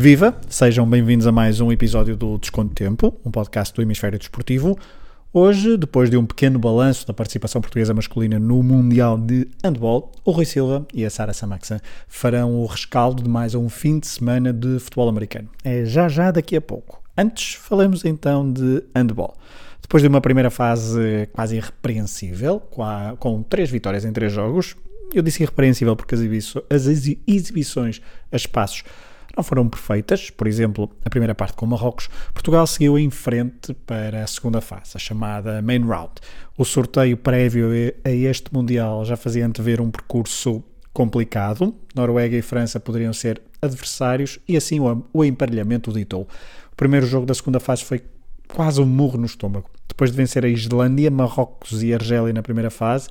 Viva! Sejam bem-vindos a mais um episódio do Desconto Tempo, um podcast do Hemisfério Desportivo. Hoje, depois de um pequeno balanço da participação portuguesa masculina no Mundial de Handball, o Rui Silva e a Sara Samaxa farão o rescaldo de mais um fim de semana de futebol americano. É já já daqui a pouco. Antes, falemos então de handball. Depois de uma primeira fase quase irrepreensível, com, três vitórias em três jogos, eu disse irrepreensível porque as exibições a espaços não foram perfeitas. Por exemplo, a primeira parte com Marrocos, Portugal seguiu em frente para a segunda fase, a chamada Main Round. O sorteio prévio a este Mundial já fazia antever um percurso complicado. Noruega e França poderiam ser adversários e assim o emparelhamento ditou. O primeiro jogo da segunda fase foi quase um murro no estômago. Depois de vencer a Islândia, Marrocos e Argélia na primeira fase,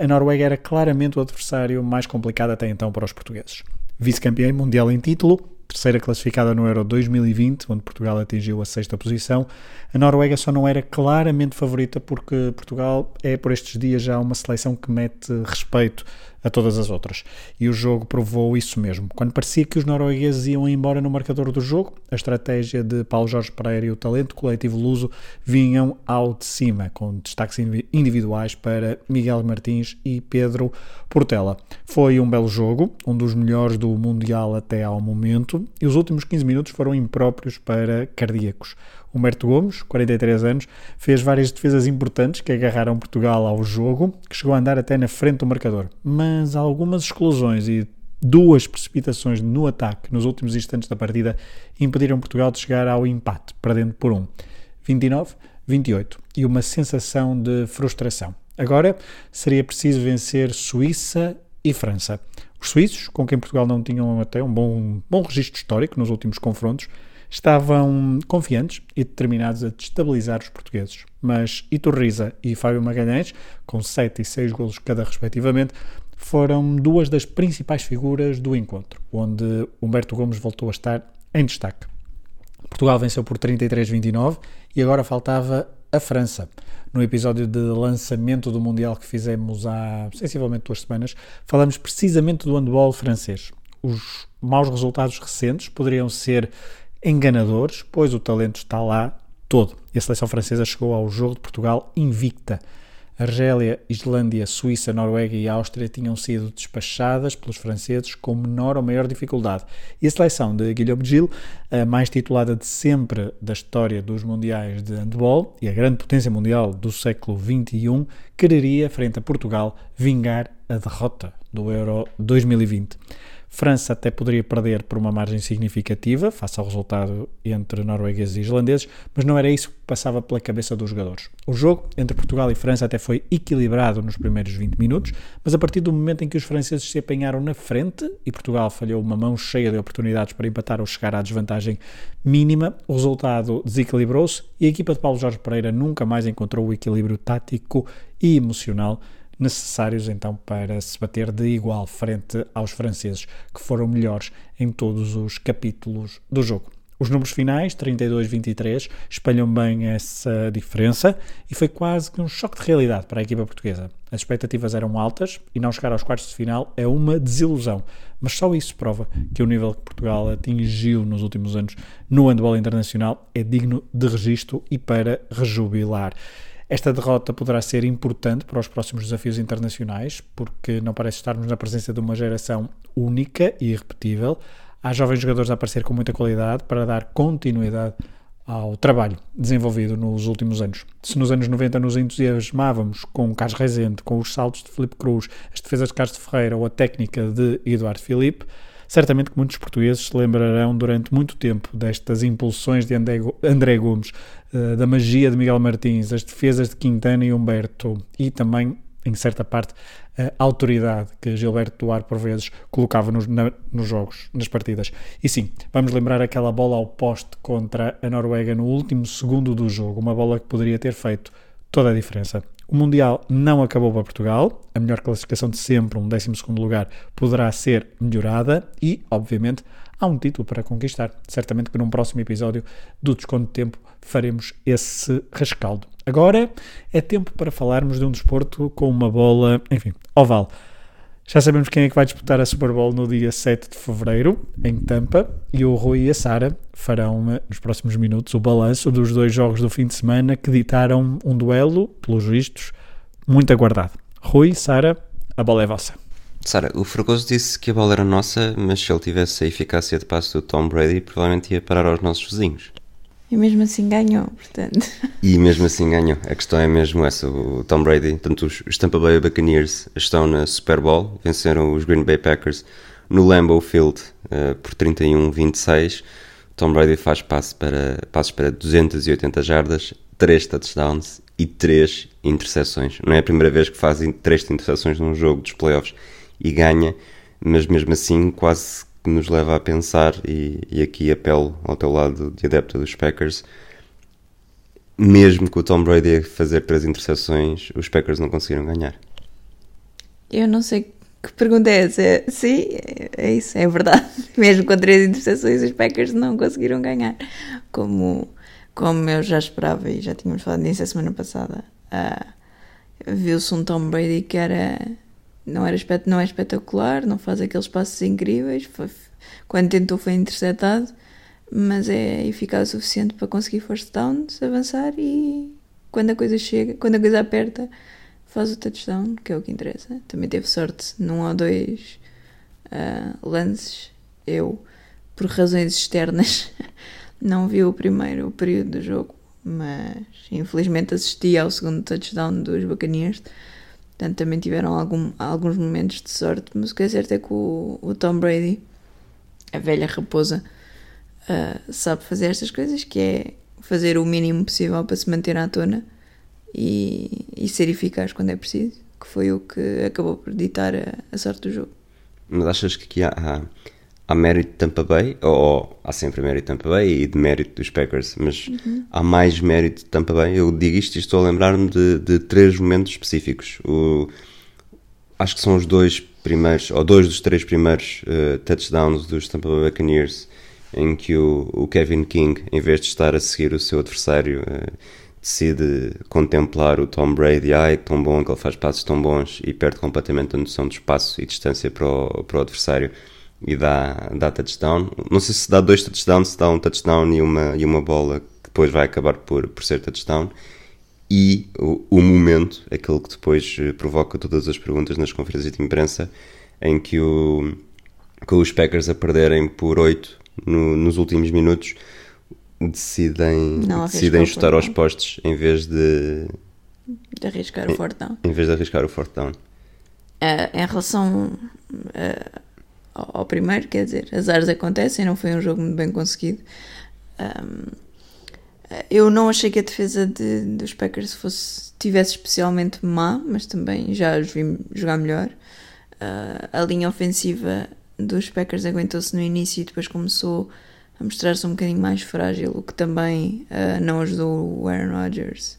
a Noruega era claramente o adversário mais complicado até então para os portugueses vice-campeã mundial em título, terceira classificada no Euro 2020, onde Portugal atingiu a sexta posição. A Noruega só não era claramente favorita porque Portugal é por estes dias já uma seleção que mete respeito a todas as outras. E o jogo provou isso mesmo. Quando parecia que os noruegueses iam embora no marcador do jogo, a estratégia de Paulo Jorge Pereira e o talento coletivo luso vinham ao de cima, com destaques individuais para Miguel Martins e Pedro Portela. Foi um belo jogo, um dos melhores do Mundial até ao momento, e os últimos 15 minutos foram impróprios para cardíacos. Humberto Gomes, 43 anos, fez várias defesas importantes que agarraram Portugal ao jogo, que chegou a andar até na frente do marcador. Mas algumas exclusões e duas precipitações no ataque nos últimos instantes da partida impediram Portugal de chegar ao empate, perdendo por um. 29-28 e uma sensação de frustração. Agora seria preciso vencer Suíça e França. Os suíços, com quem Portugal não tinham até um bom, bom registro histórico nos últimos confrontos, estavam confiantes e determinados a destabilizar os portugueses. Mas Iturriza e Fábio Magalhães, com 7 e 6 golos cada respectivamente, foram duas das principais figuras do encontro, onde Humberto Gomes voltou a estar em destaque. Portugal venceu por 33-29 e agora faltava a França. No episódio de lançamento do Mundial que fizemos há sensivelmente duas semanas, falamos precisamente do handball francês. Os maus resultados recentes poderiam ser enganadores, pois o talento está lá todo. E a seleção francesa chegou ao jogo de Portugal invicta. Argélia, Islândia, Suíça, Noruega e Áustria tinham sido despachadas pelos franceses com menor ou maior dificuldade. E a seleção de Guillaume Gil, a mais titulada de sempre da história dos mundiais de handball e a grande potência mundial do século XXI, quereria, frente a Portugal, vingar a derrota do Euro 2020. França até poderia perder por uma margem significativa, face ao resultado entre noruegueses e islandeses, mas não era isso que passava pela cabeça dos jogadores. O jogo entre Portugal e França até foi equilibrado nos primeiros 20 minutos, mas a partir do momento em que os franceses se apanharam na frente e Portugal falhou uma mão cheia de oportunidades para empatar ou chegar à desvantagem mínima, o resultado desequilibrou-se e a equipa de Paulo Jorge Pereira nunca mais encontrou o equilíbrio tático e emocional necessários então para se bater de igual frente aos franceses, que foram melhores em todos os capítulos do jogo. Os números finais, 32-23, espelham bem essa diferença e foi quase que um choque de realidade para a equipa portuguesa. As expectativas eram altas e não chegar aos quartos de final é uma desilusão, mas só isso prova que o nível que Portugal atingiu nos últimos anos no handball internacional é digno de registro e para rejubilar. Esta derrota poderá ser importante para os próximos desafios internacionais, porque não parece estarmos na presença de uma geração única e irrepetível. Há jovens jogadores a aparecer com muita qualidade para dar continuidade ao trabalho desenvolvido nos últimos anos. Se nos anos 90 nos entusiasmávamos com o Carlos Rezende, com os saltos de Felipe Cruz, as defesas de Carlos de Ferreira ou a técnica de Eduardo Filipe, Certamente que muitos portugueses se lembrarão durante muito tempo destas impulsões de André Gomes, eh, da magia de Miguel Martins, as defesas de Quintana e Humberto e também, em certa parte, a autoridade que Gilberto Duarte por vezes colocava nos, na, nos jogos, nas partidas. E sim, vamos lembrar aquela bola ao poste contra a Noruega no último segundo do jogo, uma bola que poderia ter feito toda a diferença. O Mundial não acabou para Portugal, a melhor classificação de sempre, um 12 lugar, poderá ser melhorada e, obviamente, há um título para conquistar. Certamente que num próximo episódio do Desconto de Tempo faremos esse rescaldo. Agora é tempo para falarmos de um desporto com uma bola, enfim, oval. Já sabemos quem é que vai disputar a Super Bowl no dia 7 de fevereiro, em Tampa, e o Rui e a Sara farão eh, nos próximos minutos o balanço dos dois jogos do fim de semana que ditaram um duelo, pelos vistos, muito aguardado. Rui, Sara, a bola é vossa. Sara, o Fragoso disse que a bola era nossa, mas se ele tivesse a eficácia de passe do Tom Brady, provavelmente ia parar aos nossos vizinhos. E mesmo assim ganhou, portanto. E mesmo assim ganhou. A questão é mesmo essa. O Tom Brady, tanto os, Tampa Bay Buccaneers estão na Super Bowl, venceram os Green Bay Packers no Lambeau Field uh, por 31-26. Tom Brady faz passe para, passos para 280 jardas, 3 touchdowns e 3 interseções. Não é a primeira vez que faz 3 interseções num jogo dos playoffs e ganha, mas mesmo assim quase que nos leva a pensar, e, e aqui apelo ao teu lado de adepto dos Packers, mesmo com o Tom Brady a fazer três interseções, os Packers não conseguiram ganhar. Eu não sei que pergunta é essa. Sim, é isso, é verdade. Mesmo com três interseções, os Packers não conseguiram ganhar. Como, como eu já esperava e já tínhamos falado nisso a semana passada. Uh, Viu-se um Tom Brady que era não, era, não é espetacular, não faz aqueles passos incríveis. Foi, quando tentou foi interceptado, mas é eficaz o suficiente para conseguir first downs, avançar e quando a coisa chega, quando a coisa aperta, faz o touchdown, que é o que interessa. Também teve sorte num ou dois uh, lances. Eu, por razões externas, não vi o primeiro período do jogo, mas infelizmente assisti ao segundo touchdown dos Buccaneers. Portanto, também tiveram algum, alguns momentos de sorte, mas o que é certo é que o, o Tom Brady, a velha raposa, uh, sabe fazer estas coisas, que é fazer o mínimo possível para se manter à tona e, e ser eficaz quando é preciso, que foi o que acabou por ditar a, a sorte do jogo. Mas achas que aqui há, há há mérito de Tampa Bay, ou, há sempre mérito de Tampa Bay e de mérito dos Packers, mas uhum. há mais mérito de Tampa Bay. Eu digo isto e estou a lembrar-me de, de três momentos específicos. O, acho que são os dois primeiros, ou dois dos três primeiros uh, touchdowns dos Tampa Bay Buccaneers, em que o, o, Kevin King, em vez de estar a seguir o seu adversário, uh, decide contemplar o Tom Brady. Ai, tão bom que ele faz passos tão bons e perde completamente a noção de espaço e distância para o, para o adversário e dá, dá touchdown. Não sei se dá dois touchdowns, se dá um touchdown e uma, e uma bola que depois vai acabar por, por ser touchdown. E o, o momento, aquele que depois eh, provoca todas as perguntas nas conferências de imprensa, em que, o, que os Packers a perderem por 8 no, nos últimos minutos decidem, decidem chutar aos postes em vez de, de arriscar o fortão. Em vez de arriscar o fortão. Uh, em relação uh, ao, primeiro, quer dizer, azares acontecem, não foi um jogo muito bem conseguido. Um, eu não achei que a defesa de, dos Packers fosse, tivesse especialmente má, mas também já os vi jogar melhor. Uh, a linha ofensiva dos Packers aguentou-se no início e depois começou a mostrar-se um bocadinho mais frágil, o que também uh, não ajudou o Aaron Rodgers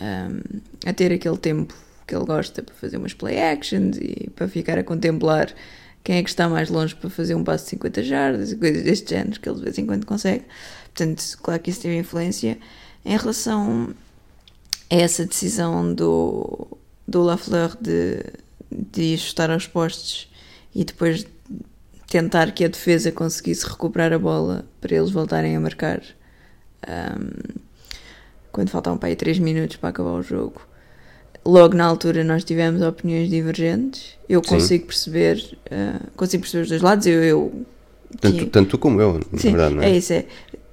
um, a ter aquele tempo que ele gosta para fazer umas play actions e para ficar a contemplar quem é que está mais longe para fazer um passo de 50 jardas e coisas deste género que ele de vez em quando consegue. Portanto, claro que isso teve influência. Em relação a essa decisão do, do Lafleur de, de ajustar aos postes e depois tentar que a defesa conseguisse recuperar a bola para eles voltarem a marcar um, quando faltavam para aí 3 minutos para acabar o jogo logo na altura nós tivemos opiniões divergentes. Eu consigo Sim. perceber, uh, consigo perceber os dois lados. Eu, eu tanto, tanto tu como eu, na Sim, verdade, não é? É isso, é.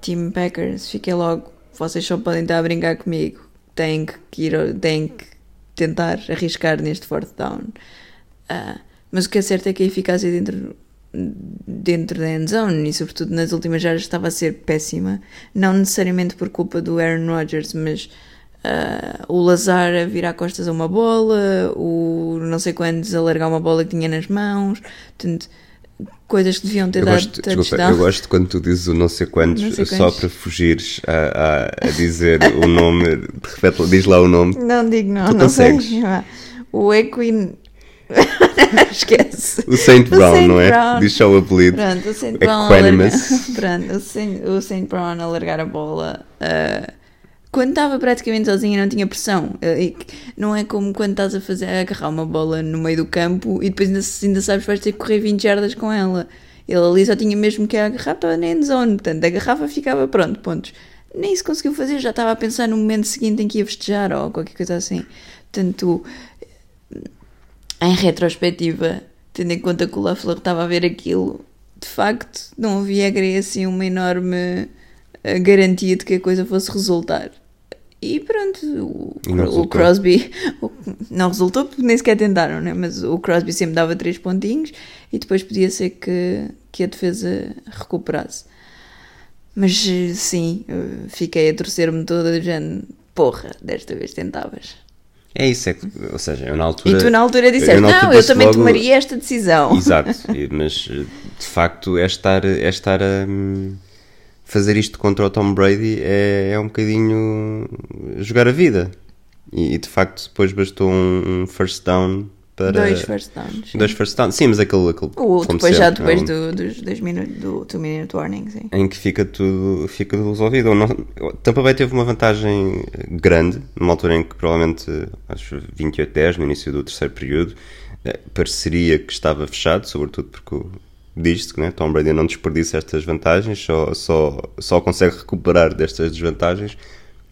Team Packers, fiquei logo. Vocês só podem estar a brincar comigo. Têm que ir, têm que tentar arriscar neste fourth down. Uh, mas o que é certo é que a eficácia dentro, dentro da endzone e sobretudo nas últimas jardas estava a ser péssima. Não necessariamente por culpa do Aaron Rodgers, mas Uh, o Lazar a virar costas a uma bola, o não sei quantos a largar uma bola que tinha nas mãos, portanto, coisas que deviam ter eu dado gosto, desculpa, Eu gosto quando tu dizes o não sei quantos, não sei só para fugires a, a, a dizer o nome, repete, diz lá o nome. Não digo, não, tu não consegues. sei. O Equin. Esquece. O Saint Brown, Saint não é? Brown. Diz só o apelido. Pronto, o Saint Brown. Equanimous. Pronto, o Saint, o Saint Brown a largar a bola. Uh, quando estava praticamente sozinha não tinha pressão. Eh, não é como quando estás a fazer a agarrar uma bola no meio do campo e depois ainda, ainda sabes que vais ter que correr 20 jardas com ela. Ele ali só tinha mesmo que agarrar, estava na endzone, portanto agarrava ficava pronto, pontos. Nem isso conseguiu fazer, já estava a pensar no momento seguinte em que ia festejar ou qualquer coisa assim. Portanto, em retrospectiva, tendo em conta que o Lafleur estava a ver aquilo, de facto não havia assim uma enorme eh, garantia de que a coisa fosse resultar. E pronto, o, o Crosby não resultou porque nem sequer tentaram, né? mas o Crosby sempre dava três pontinhos e depois podia ser que, que a defesa recuperasse. Mas sim, fiquei a torcer-me toda, dizendo: porra, desta vez tentavas. É isso, é que, ou seja, eu na altura. E tu na altura disseste: não, altura eu também logo... tomaria esta decisão. Exato, mas de facto é estar, é estar a. Um fazer isto contra o Tom Brady é, é um bocadinho jogar a vida. E, e de facto depois bastou um, um, first down para. Dois first downs. Dois first downs, sim, mas aquele. aquele o, depois já depois é do, dos dois minutos, do 2 minute warning, sim. Em que fica tudo, fica tudo resolvido. Não, Tampa Bay teve uma vantagem grande, numa altura em que provavelmente, acho 28-10, no início do terceiro período, eh, pareceria que estava fechado, sobretudo porque o diz-se que né, Tom Brady não desperdiça estas vantagens, só, só, só consegue recuperar destas desvantagens,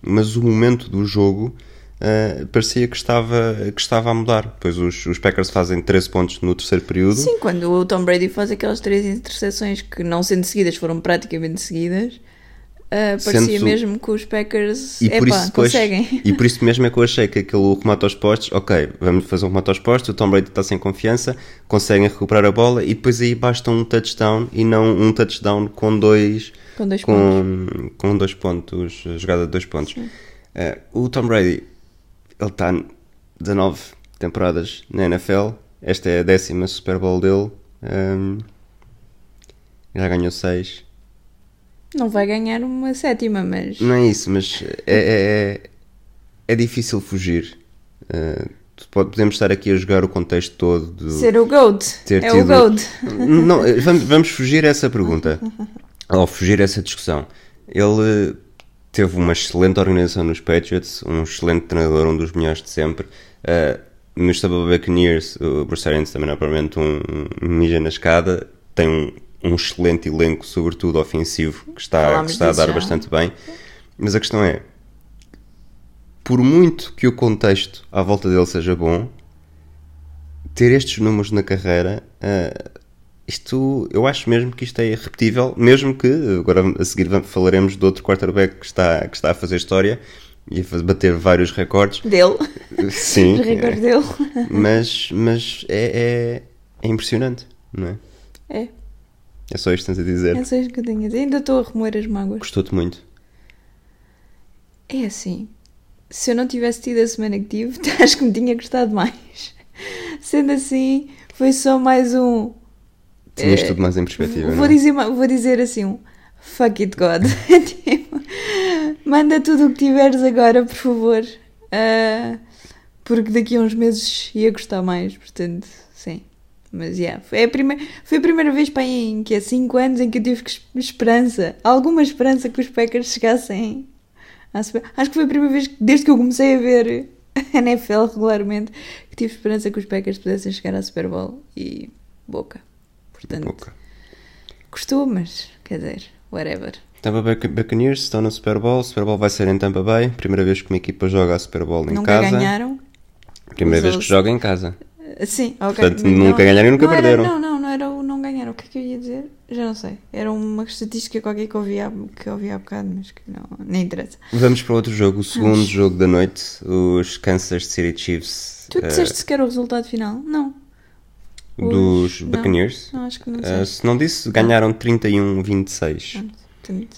mas o momento do jogo uh, parecia que estava, que estava a mudar. Pois os, os Packers fazem 13 pontos no terceiro período. Sim, quando o Tom Brady faz aquelas três interseções que não sendo seguidas foram praticamente seguidas Uh, parecia Sendo... mesmo que os Packers e por isso depois, conseguem. E por isso mesmo é que eu achei que aquele remate aos postos, ok, vamos fazer um remate aos postos, o Tom Brady está sem confiança, conseguem recuperar a bola e depois aí basta um touchdown e não um touchdown com dois, com dois, com, pontos. Com dois pontos, jogada de dois pontos. Uh, o Tom Brady, ele está 19 temporadas na NFL, esta é a décima Super Bowl dele, um, já ganhou 6 não vai ganhar uma sétima, mas. Não é isso, mas é, é, é, é difícil fugir. Uh, podemos estar aqui a jogar o contexto todo. Do, Ser o GOAT. é tido... o GOAT. Não, vamos, vamos fugir a essa pergunta. ou fugir a essa discussão. Ele teve uma excelente organização nos Patriots, um excelente treinador, um dos melhores de sempre. Uh, nos Tampa Buccaneers, o Bruce Arians também não é provavelmente um, um mija na escada, tem um um excelente elenco, sobretudo ofensivo, que está, que está a dar já. bastante bem. Mas a questão é: por muito que o contexto à volta dele seja bom, ter estes números na carreira, uh, isto, eu acho mesmo que isto é irrepetível, mesmo que, agora a seguir falaremos de outro quarterback que está, que está a fazer história e a bater vários recordes. Dele. Sim. Os recordes é. dele. Mas, mas é, é, é impressionante, não é? É. É só isto que tens a dizer. É só isto que eu tenho a dizer. Ainda estou a remoer as mágoas. Gostou-te muito? É assim. Se eu não tivesse tido a semana que tive, acho que me tinha gostado mais. Sendo assim, foi só mais um. Tinhas é, tudo mais em perspectiva. Vou, não? É? Dizer, vou dizer assim um. Fuck it, God. tipo, manda tudo o que tiveres agora, por favor. Uh, porque daqui a uns meses ia gostar mais. Portanto. Mas, yeah, foi a, primeira, foi a primeira vez para em que há 5 anos em que eu tive esperança, alguma esperança que os Packers chegassem a Super Acho que foi a primeira vez, desde que eu comecei a ver a NFL regularmente, que tive esperança que os Packers pudessem chegar à Super Bowl e boca. Portanto, boca. gostou, mas quer dizer, whatever. Tampa Bay Buccaneers estão no Super Bowl. O Super Bowl vai ser em Tampa Bay. Primeira vez que uma equipa joga a Super Bowl em Nunca casa. Nunca ganharam. Primeira vez que joga em casa. Sim, ok. Portanto, não, nunca ganharam e nunca não perderam. Era, não, não, não era o não ganharam. O que é que eu ia dizer? Já não sei. Era uma estatística qualquer que eu ouvi há, que eu ouvi há bocado, mas que não, nem interessa. Vamos para outro jogo, o segundo Vamos. jogo da noite, os Kansas City Chiefs. Tu disseste uh, sequer o resultado final? Não. Dos os... Buccaneers? Não, não, acho que não uh, Se não disse, ganharam 31-26. Portanto,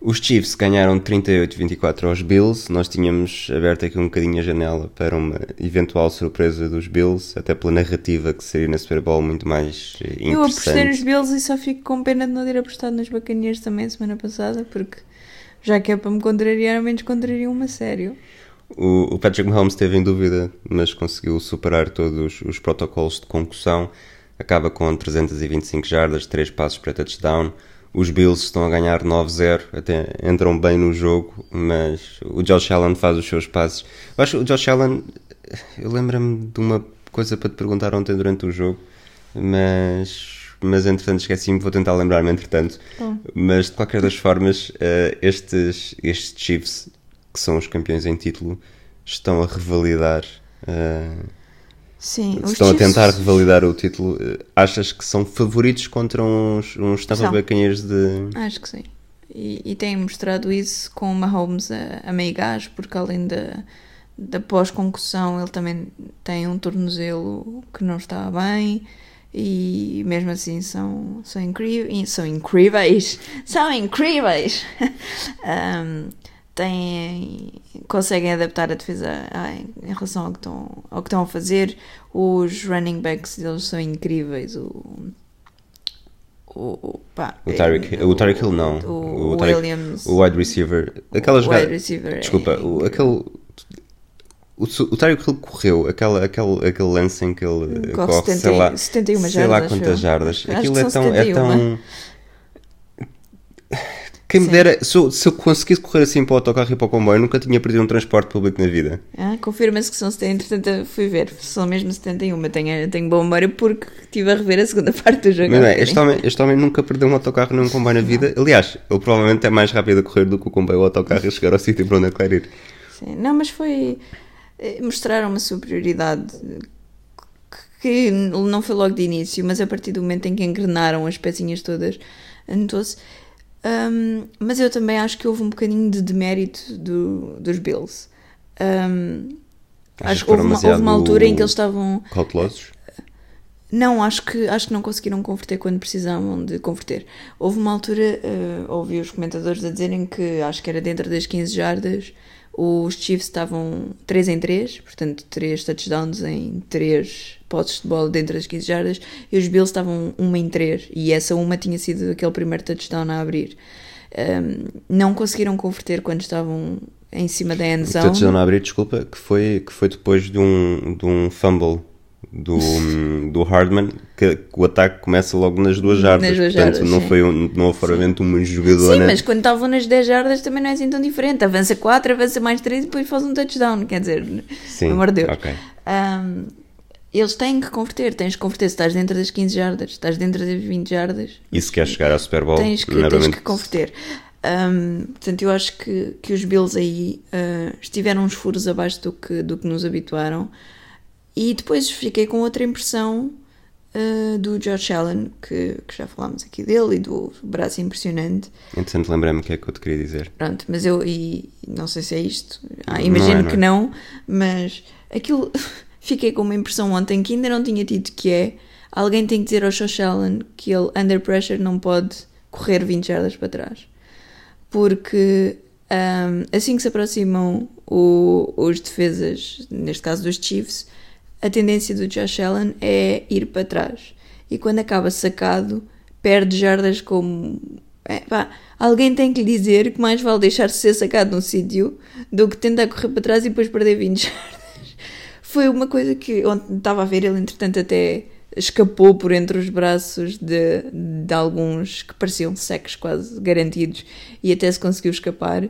os Chiefs ganharam 38-24 aos Bills. Nós tínhamos aberto aqui um bocadinho a janela para uma eventual surpresa dos Bills, até pela narrativa que seria na Super Bowl muito mais interessante. Eu apostei nos Bills e só fico com pena de não ter apostado nos Bacaniers também semana passada, porque já que é para me contrariar, ao menos contrariam uma sério. O, o Patrick Mahomes esteve em dúvida, mas conseguiu superar todos os protocolos de concussão. Acaba com 325 jardas, 3 passos para touchdown os Bills estão a ganhar 9-0, até entram bem no jogo, mas o Josh Allen faz os seus passes. Eu acho que o Josh Allen, eu lembro-me de uma coisa para te perguntar ontem durante o jogo, mas mas entretanto esqueci-me, vou tentar lembrar-me entretanto. Mas de qualquer das formas, uh, estes, estes Chiefs, que são os campeões em título, estão a revalidar. Uh, Sim, estão a tentar revalidar o título. Uh, achas que são favoritos contra uns, uns Tampa. Bay Buccaneers de. Acho que sim. E, e têm mostrado isso com o Mahomes a, a meio gás, porque além da, da pós-concussão, ele também tem um tornozelo que não está bem. E mesmo assim são, são, incríveis, são incríveis, são incríveis. Um, têm, conseguem adaptar a defesa a- em relação ao que, estão, ao que estão a fazer. Os running backs deles são incríveis. O, o, o, pá, O Tyreek, é, o Tyreek Hill não. O, o, Williams. o wide receiver. Aquela jogada. receiver é Desculpa, o, aquele. O, o Tyreek Hill correu, aquele, aquele, aquele lance em que ele Corre corre, 70 sei lá, 71 sei lá jardas, quantas acho eu. jardas. Acho Aquilo é tão, é 71. tão. Quem me dera, se eu, se eu conseguisse correr assim para o autocarro e para o comboio, nunca tinha perdido um transporte público na vida. Ah, Confirma-se que são 70, entretanto fui ver, são mesmo 71. Eu tenho, tenho boa memória porque estive a rever a segunda parte do jogo. Mas é, este, homem, este homem nunca perdeu um autocarro nem um comboio na vida. Aliás, ele provavelmente é mais rápido a correr do que o comboio ou o autocarro a chegar ao sítio para onde ele quer ir. Sim, Não, mas foi. eh, Mostraram uma superioridade que não foi logo de início, mas a partir do momento em que engrenaram as pecinhas todas, notou-se. Ahm, mas eu também acho que houve um bocadinho de demérito do, dos Bills. Achas acho que houve uma, houve uma altura em que eles estavam. Cautelosos? Não, acho que, acho que não conseguiram converter quando precisavam de converter. Houve uma altura, eh, ouvi os comentadores a dizerem que acho que era dentro das 15 jardas, os Chiefs estavam 3 em 3, portanto 3 touchdowns em 3 posses de bola dentro das 15 jardas, e os Bills estavam 1 em 3, e essa uma tinha sido aquele primeiro touchdown a abrir. Um, não conseguiram converter quando estavam em cima da end O touchdown a abrir, desculpa, que foi, que foi depois de um, de um fumble do, do Hardman, que, que o ataque começa logo nas duas jardas. Nas duas Portanto, jardas, não sim. foi um, não provavelmente uma Sim, jogadora. mas quando estavam nas 10 jardas também não é assim tão diferente. Avança 4, avança mais 3 e depois faz um touchdown. Quer dizer, Sim, amor de Deus. ok. Um, eles têm que converter, tens que converter. Se estás dentro das 15 jardas, se estás dentro das 20 jardas, E se quer chegar ao Super Bowl, tens que, tens que converter. Um, portanto, eu acho que, que os Bills aí uh, estiveram uns furos abaixo do que, do que nos habituaram. E depois fiquei com outra impressão uh, do Josh Allen, que, que já falámos aqui dele, e do braço impressionante. Entretanto, lembrei-me o que é que eu te queria dizer. Pronto, mas eu e não sei se é isto. Ah, Não imagino é, não que é. não, mas aquilo fiquei com uma impressão ontem que ainda não tinha tido que é alguém tem que dizer ao Josh Allen que ele under pressure não pode correr 20 jardas para trás. Porque ahm, assim que se aproximam o- os defesas, neste caso dos Chiefs, a tendência do Josh Allen é ir para trás. E quando acaba sacado, perde jardas como. é, pá, alguém tem que lhe dizer que mais vale deixar-se ser sacado num sítio do que tentar correr para trás e depois perder 20 jardas. Foi uma coisa que ontem estava a ver, ele entretanto até escapou por entre os braços de, de alguns que pareciam secos quase garantidos e até se conseguiu escapar.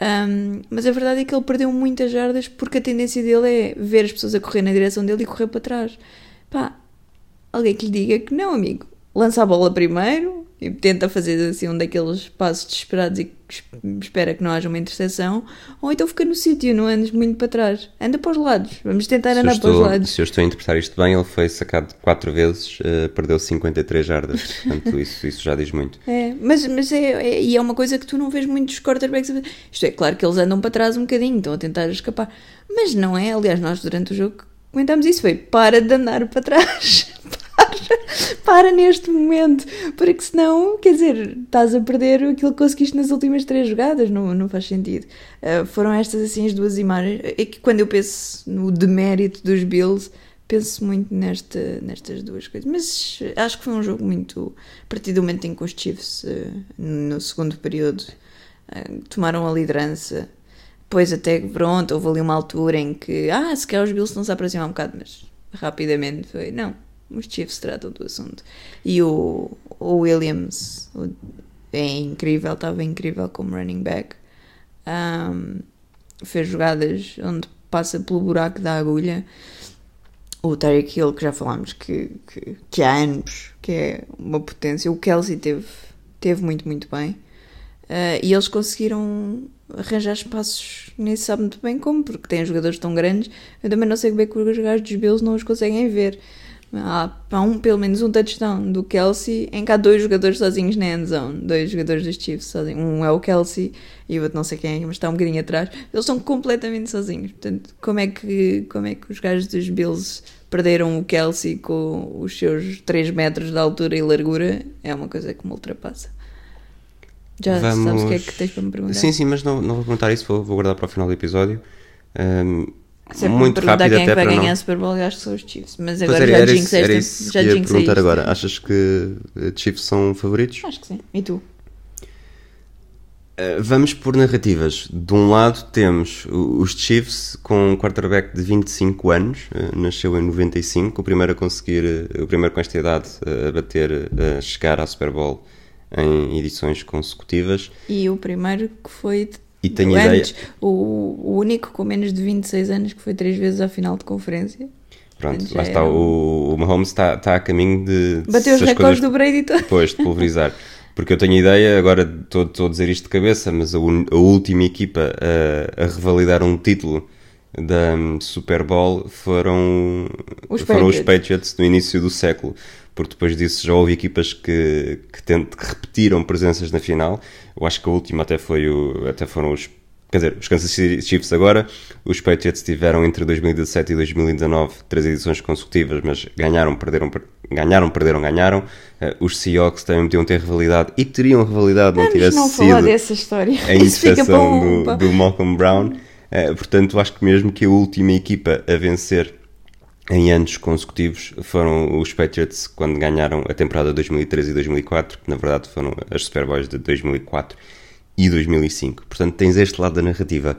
Um, mas a verdade é que ele perdeu muitas jardas porque a tendência dele é ver as pessoas a correr na direção dele e correr para trás. Pá, alguém que lhe diga que não, amigo. Lança a bola primeiro e tenta fazer assim um daqueles passos desesperados e espera que não haja uma interseção, ou então fica no sítio, não andes muito para trás. Anda para os lados. Vamos tentar Se andar para os estou, lados. se eu estou a interpretar isto bem, ele foi sacado quatro vezes, eh, perdeu 53 jardas. Portanto, isso, isso já diz muito. É, mas, mas é, é- e é uma coisa que tu não vês muitos quarterbacks a fazer. Isto é, claro que eles andam para trás um bocadinho, estão a tentar escapar. Mas não é, aliás, nós durante o jogo comentámos isso, foi para de andar para trás. para, neste momento. Porque senão, quer dizer, estás a perder aquilo que conseguiste nas últimas três jogadas, não, não faz sentido. Ah, foram estas assim as duas imagens. É que quando eu penso no demérito dos Bills, penso muito nesta, nestas duas coisas. Mas acho que foi um jogo muito. A partir do momento em que os Chiefs, eh, no segundo período, eh, tomaram a liderança. Depois, até pronto, houve ali uma altura em que, ah, se calhar os Bills estão -se a aproximar um bocado, mas rapidamente foi, não, os Chiefs tratam do assunto. E o, o Williams, o é incrível, estava incrível como running back. Um, fez jogadas onde passa pelo buraco da agulha. O Tyreek Hill, que já falámos que, que, que há anos que é uma potência. O Kelsey teve, teve muito, muito bem. Uh, e eles conseguiram arranjar espaços, nem se sabe muito bem como, porque têm jogadores tão grandes. Eu também não sei como é que os gajos dos Bills não os conseguem ver. Há, um, pelo menos um touchdown do Kelsey em que há dois jogadores sozinhos na end zone. Dois jogadores dos Chiefs sozinhos. Um é o Kelsey e o outro não sei quem é, mas está um bocadinho atrás. Eles estão completamente sozinhos. Portanto, como é que, como é que os gajos dos Bills perderam o Kelsey com os seus 3 metros de altura e largura? É uma coisa que me ultrapassa. Já Vamos... sabes o que é que tens para me perguntar? Sim, sim, mas não, não vou perguntar isso, vou, vou guardar para o final do episódio. Um, Se é muito rápido quem é até que vai para ganhar não... a Super Bowl, acho que são os Chiefs. Mas agora era, já era, isso, era isso já que ia perguntar isto. agora. Achas que eh, Chiefs são favoritos? Acho que sim. E tu? Uh, Vamos por narrativas. De um lado temos os Chiefs com um quarterback de 25 anos, uh, nasceu em 95, o primeiro a conseguir, uh, o primeiro com esta idade a bater, a chegar à Super Bowl em edições consecutivas. E o primeiro que foi. de- E tenho antes, ideia- O, único com menos de 26 anos que foi três vezes à final de conferência. Pronto, lá está, era o, o Mahomes está, está a caminho de... de Bateu os recordes coisas- do Brady todo. Depois de pulverizar. Porque eu tenho ideia, agora estou, estou a dizer isto de cabeça, mas a, un- a última equipa a, a revalidar um título da hum, Super Bowl foram Os foram os Patriots. Patriots no início do século. Porque depois disso já houve equipas que, que, que repetiram presenças na final. Eu acho que a última até, foi o, até foram os. Quer dizer, os Kansas City Chiefs agora. Os Patriots tiveram entre 2017 e 2019 três edições consecutivas, mas ganharam, perderam, per- ganharam, perderam, ganharam. Eh, os Seahawks também podiam ter rivalidade e teriam rivalidade não Vamos tivesse não sido dessa história. a um. do, do Malcolm Brown. Eh, portanto, acho que mesmo que a última equipa a vencer em anos consecutivos foram os Patriots quando ganharam a temporada 2013 e 2004, que na verdade foram as Super de 2004 e 2005. Portanto, tens este lado da narrativa.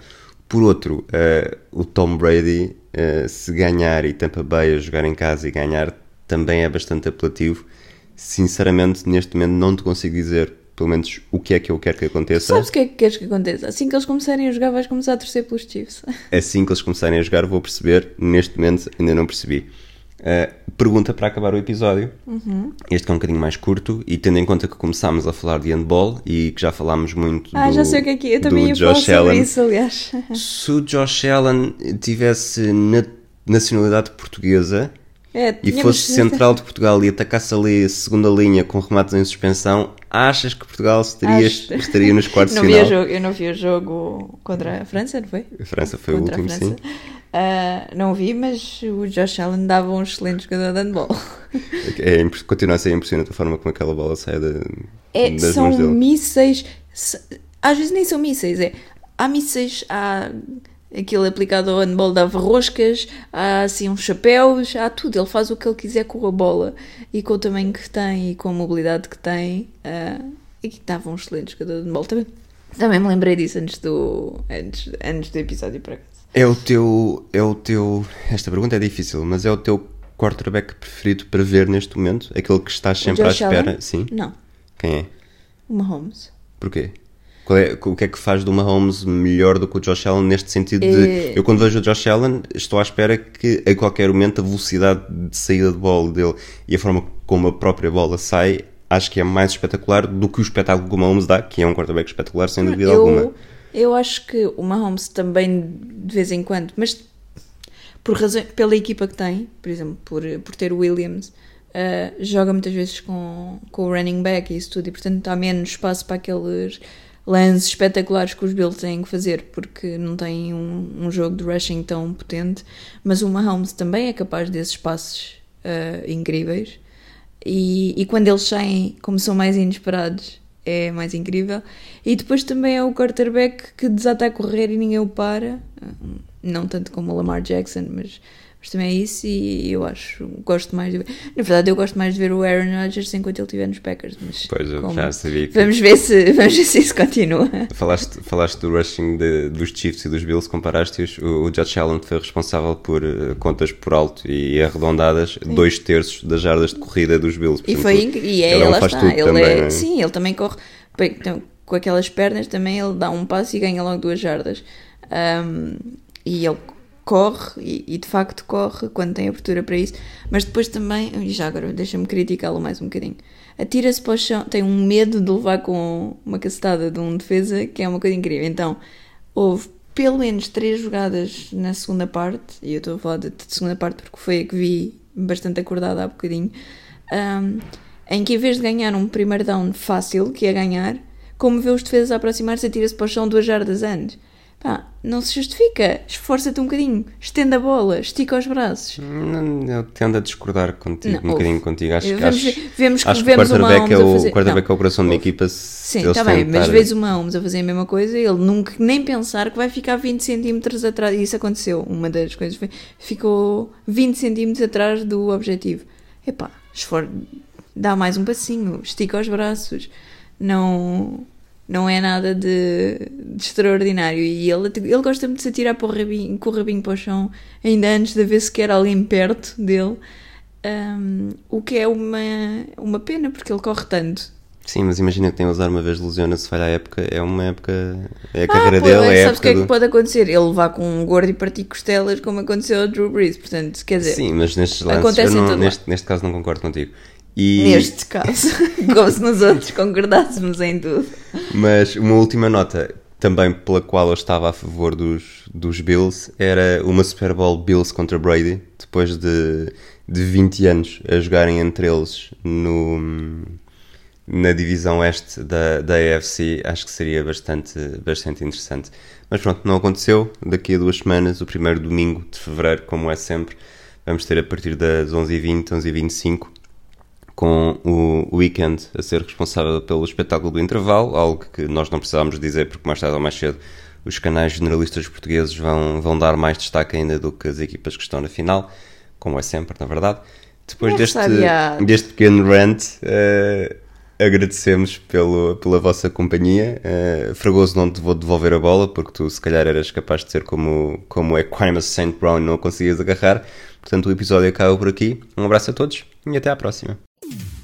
Por outro, eh, o Tom Brady, eh, se ganhar e Tampa Bay a jogar em casa e ganhar, também é bastante apelativo. Sinceramente, neste momento não te consigo dizer, pelo menos, o que é que eu quero que aconteça. Sabes o que é que queres que aconteça? Assim que eles começarem a jogar, vais começar a torcer pelos Chiefs. Assim que eles começarem a jogar, vou perceber. Neste momento, ainda não percebi. Uh, pergunta para acabar o episódio. Este que é um bocadinho mais curto, e tendo em conta que começámos a falar de handball e que já falámos muito Ah, do, já sei o que é que é. Eu também ia falar Josh Allen. isso, aliás. Se o Josh Allen tivesse na- nacionalidade portuguesa É, e fosse central de Portugal e atacasse ali a segunda linha com remates em suspensão, achas que Portugal estaria, estaria nos quartos de o final? jogo, eu não vi o jogo contra a França, não foi? A França foi o Contra a último, sim. Ah, não vi, mas o Josh Allen dava um excelente jogador de handball. É, impre- continua a ser impressionante a forma como aquela bola sai da, É, das são mãos dele. mísseis. se- Às vezes nem são mísseis, é. Há mísseis, há aquilo aplicado ao handball, dava roscas, há assim uns chapéus, há tudo. Ele faz o que ele quiser com a bola e com o tamanho que tem e com a mobilidade que tem. ah, e que dava um excelente jogador de handball. Também, também me lembrei disso antes do, antes, antes do episódio para cá. É o teu. É o teu. Esta pergunta é difícil, mas é o teu quarterback preferido para ver neste momento? Aquele que estás sempre à espera? Allen? Sim. Não, Quem é? o Mahomes. Porquê? Qual é, o que é que faz do Mahomes melhor do que o Josh Allen neste sentido de. É- Eu quando vejo o Josh Allen estou à espera que a qualquer momento a velocidade de saída de bola dele e a forma como a própria bola sai acho que é mais espetacular do que o espetáculo que o Mahomes dá, que é um quarterback espetacular sem dúvida alguma. Eu, eu acho que o Mahomes também de vez em quando, mas por razão, pela equipa que tem, por exemplo, por, por ter o Williams, ah, joga muitas vezes com, com o running back e isso tudo, e portanto há menos espaço para aqueles lances espetaculares que os Bills têm que fazer, porque não têm um, um jogo de rushing tão potente, mas o Mahomes também é capaz desses passos ah, incríveis. E, e quando eles saem, como são mais inesperados, é mais incrível. E depois também é o quarterback que desata a correr e ninguém o para. Não tanto como o Lamar Jackson, mas, mas também é isso. E eu acho, gosto mais de ver. Na verdade, eu gosto mais de ver o Aaron Rodgers enquanto ele estiver nos Packers. Mas Pois eu como- já sabia que. Vamos ver, se, vamos ver se isso continua. Falaste, falaste do rushing de- dos Chiefs e dos Bills, comparaste-os. O, o Josh Allen foi responsável por eh, contas por alto e arredondadas, dois terços das jardas de corrida dos Bills. E Portanto, foi incrível. E é, ele é lá faz está. Ele também, é, não é? Sim, ele também corre. bem, então, com aquelas pernas também ele dá um passo e ganha logo duas jardas. Um, e ele corre, e, e, de facto corre quando tem abertura para isso, mas depois também, já agora deixa-me criticá-lo mais um bocadinho, atira-se para o chão, tem um medo de levar com uma cacetada de um defesa que é uma coisa incrível. Então, houve pelo menos três jogadas na segunda parte, e eu estou a falar de, de segunda parte porque foi a que vi bastante acordada há bocadinho, um, em que em vez de ganhar um primeiro down fácil, que é ganhar, como vê os defesas aproximar-se, atira-se para o chão duas jardas antes. Pá, não se justifica. Esforça-te um bocadinho. Estende a bola. Estica os braços. Não, eu tendo a discordar contigo, Não, um bocadinho contigo. Acho, Vemos- acho, vemos que- acho que o vemos uma quarterback é o, o quarterback é o coração da Ouve. equipa. Sim, está bem, mas vês o Mahomes a fazer a mesma coisa, ele nunca nem pensar que vai ficar 20 centímetros atrás. E isso aconteceu. Uma das coisas foi. Ficou 20 centímetros atrás do objetivo. Epá, esfor... dá mais um passinho, estica os braços. Não. Não é nada de, de extraordinário. E ele, ele gosta muito de se atirar para o rabinho, com o rabinho para o chão, ainda antes de haver sequer alguém perto dele. Um, o que é uma, uma pena, porque ele corre tanto. Sim, mas imagina que tem a usar uma vez lesiona se falha a época. É uma época. É a Ah, carreira pô, dele, é a sabes o que época é que do... pode acontecer? Ele levar com um gordo e partir costelas, como aconteceu ao Drew Brees. Portanto, quer dizer, Sim, mas nestes lances, não- neste, neste caso não concordo contigo. E, neste caso, como se nos outros concordássemos em tudo. Mas uma última nota, também pela qual eu estava a favor dos, dos Bills, era uma Super Bowl Bills contra Brady, depois de, de 20 anos a jogarem entre eles no, na divisão oeste da, da AFC, acho que seria bastante, bastante interessante. Mas pronto, não aconteceu. Daqui a duas semanas, o primeiro domingo de fevereiro, como é sempre, vamos ter a partir das 11h20, 11h25 com o Weekend a ser responsável pelo espetáculo do intervalo, algo que nós não precisávamos dizer porque mais tarde ou mais cedo os canais generalistas portugueses vão, vão dar mais destaque ainda do que as equipas que estão na final, como é sempre, na verdade. Depois É deste, sabiado. deste pequeno rant, eh, agradecemos pelo, pela vossa companhia. Eh, Fragoso, não te vou devolver a bola porque tu, se calhar, eras capaz de ser como, como é Equanimous St. Brown e não conseguias agarrar. Portanto, o episódio acaba por aqui. Um abraço a todos e até à próxima. you